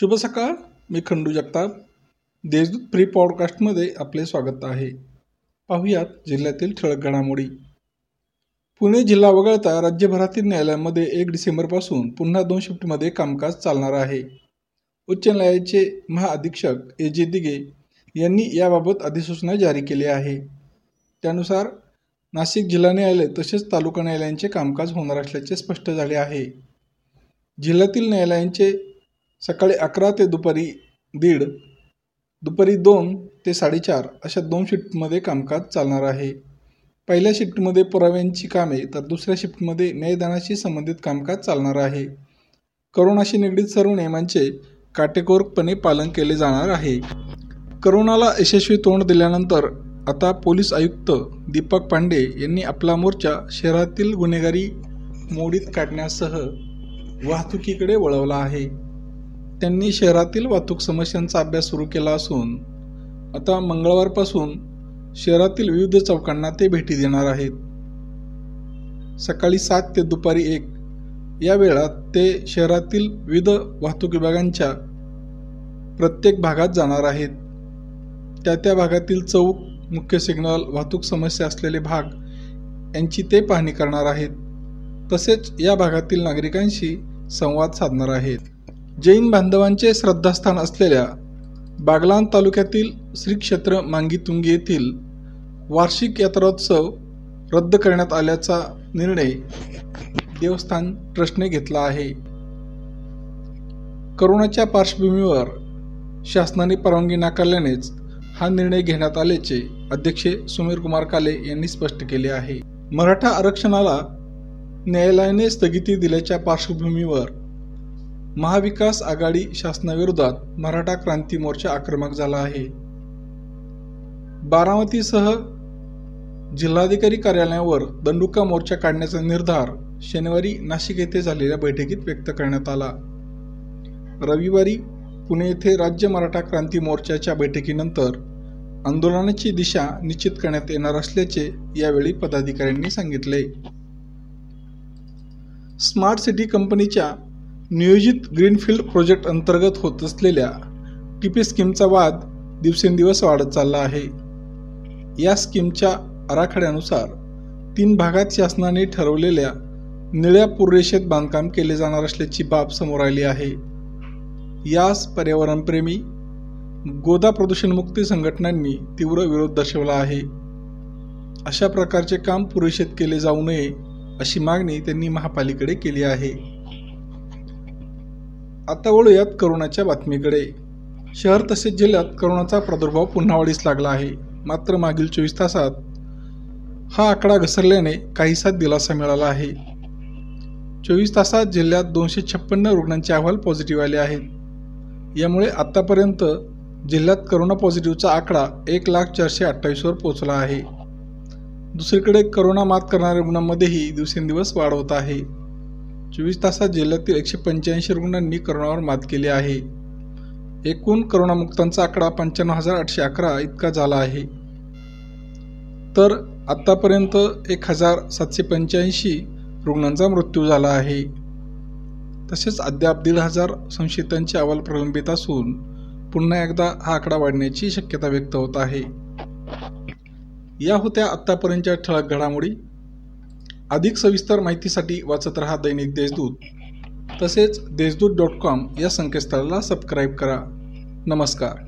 शुभ सकाळ मी खंडू जगताप. देशदूत प्री पॉडकास्टमध्ये आपले स्वागत आहे. पाहुयात जिल्ह्यातील ठळक घडामोडी. पुणे जिल्हा वगळता राज्यभरातील न्यायालयांमध्ये एक डिसेंबरपासून पुन्हा दोन शिफ्टमध्ये कामकाज चालणार आहे. उच्च न्यायालयाचे महाअधीक्षक ए जे दिगे यांनी याबाबत अधिसूचना जारी केली आहे. त्यानुसार नाशिक जिल्हा न्यायालय तसेच तालुका न्यायालयांचे कामकाज होणार असल्याचे स्पष्ट झाले आहे. जिल्ह्यातील न्यायालयांचे सकाळी अकरा ते दुपारी दीड दुपारी दोन ते साडेचार अशा दोन शिफ्टमध्ये कामकाज चालणार आहे. पहिल्या शिफ्टमध्ये पुराव्यांची कामे तर दुसऱ्या शिफ्टमध्ये न्यायदानाशी संबंधित कामकाज चालणार आहे. करोनाशी निगडीत सर्व नियमांचे काटेकोरपणे पालन केले जाणार आहे. करोनाला यशस्वी तोंड दिल्यानंतर आता पोलीस आयुक्त दीपक पांडे यांनी आपला मोर्चा शहरातील गुन्हेगारी मोडीत काढण्यासह वाहतुकीकडे वळवला आहे. त्यांनी शहरातील वाहतूक समस्यांचा अभ्यास सुरू केला असून आता मंगळवारपासून शहरातील विविध चौकांना ते भेटी देणार आहेत. सकाळी सात ते दुपारी एक या वेळात ते शहरातील विविध वाहतूक विभागांच्या प्रत्येक भागात जाणार आहेत. त्या त्या भागातील चौक मुख्य सिग्नल वाहतूक समस्या असलेले भाग यांची ते पाहणी करणार आहेत. तसेच या भागातील नागरिकांशी संवाद साधणार आहेत. जैन बांधवांचे श्रद्धास्थान असलेल्या बागलान तालुक्यातील श्री क्षेत्र मांगीतुंगी येथील वार्षिक यात्रोत्सव रद्द करण्यात आल्याचा निर्णय देवस्थान ट्रस्टने घेतला आहे. करोनाच्या पार्श्वभूमीवर शासनाने परवानगी नाकारल्यानेच हा निर्णय घेण्यात आल्याचे अध्यक्ष सुमीर कुमार काले यांनी स्पष्ट केले आहे. मराठा आरक्षणाला न्यायालयाने स्थगिती दिल्याच्या पार्श्वभूमीवर महाविकास आघाडी शासनाविरोधात मराठा क्रांती मोर्चा आक्रमक झाला आहे. बारामतीसह जिल्हाधिकारी कार्यालयावर दंडुका मोर्चा काढण्याचा निर्धार शनिवारी नाशिक येथे झालेल्या बैठकीत व्यक्त करण्यात आला. रविवारी पुणे येथे राज्य मराठा क्रांती मोर्चाच्या बैठकीनंतर आंदोलनाची दिशा निश्चित करण्यात येणार असल्याचे यावेळी पदाधिकाऱ्यांनी सांगितले. स्मार्ट सिटी कंपनीच्या नियोजित ग्रीनफील्ड प्रोजेक्ट अंतर्गत होत असलेल्या टीपी स्कीमचा वाद दिवसेंदिवस वाढत चालला आहे. या स्कीमच्या आराखड्यानुसार तीन भागात शासनाने ठरवलेल्या निळ्या पूररेषेत बांधकाम केले जाणार असल्याची बाब समोर आली आहे. यास पर्यावरणप्रेमी गोदा प्रदूषणमुक्ती संघटनांनी तीव्र विरोध दर्शवला आहे. अशा प्रकारचे काम पुरेशेत केले जाऊ नये अशी मागणी त्यांनी महापालिकेकडे केली आहे. आता वळूयात करोनाच्या बातमीकडे. शहर तसेच जिल्ह्यात करोनाचा प्रादुर्भाव पुन्हा वाढीस लागला आहे. मात्र मागील चोवीस तासात हा आकडा घसरल्याने काहीसा दिलासा मिळाला आहे. चोवीस तासात जिल्ह्यात दोनशे छप्पन्न रुग्णांचे अहवाल पॉझिटिव्ह आले आहेत. यामुळे आतापर्यंत जिल्ह्यात करोना पॉझिटिव्हचा आकडा एक लाख चारशे अठ्ठावीसवर पोहोचला आहे. दुसरीकडे करोना मात करणाऱ्या रुग्णांमध्येही दिवसेंदिवस वाढ होत आहे. चोवीस तासात जिल्ह्यातील एकशे पंच्याऐंशी रुग्णांनी करोनावर मात केली आहे. एकूण करोनामुक्तांचा आकडा पंच्याण्णव हजार आठशे अकरा इतका झाला आहे. तर आत्तापर्यंत एक हजार सातशे पंच्याऐंशी रुग्णांचा मृत्यू झाला आहे. तसेच अद्याप दीड हजार संशयितांचे अहवाल प्रलंबित असून पुन्हा एकदा हा आकडा वाढण्याची शक्यता व्यक्त होत आहे. या होत्या आत्तापर्यंतच्या ठळक घडामोडी. अधिक सविस्तर माहितीसाठी वाचत रहा दैनिक देशदूत. तसेच देशदूत डॉट कॉम या संकेतस्थळाला सबस्क्राईब करा. नमस्कार.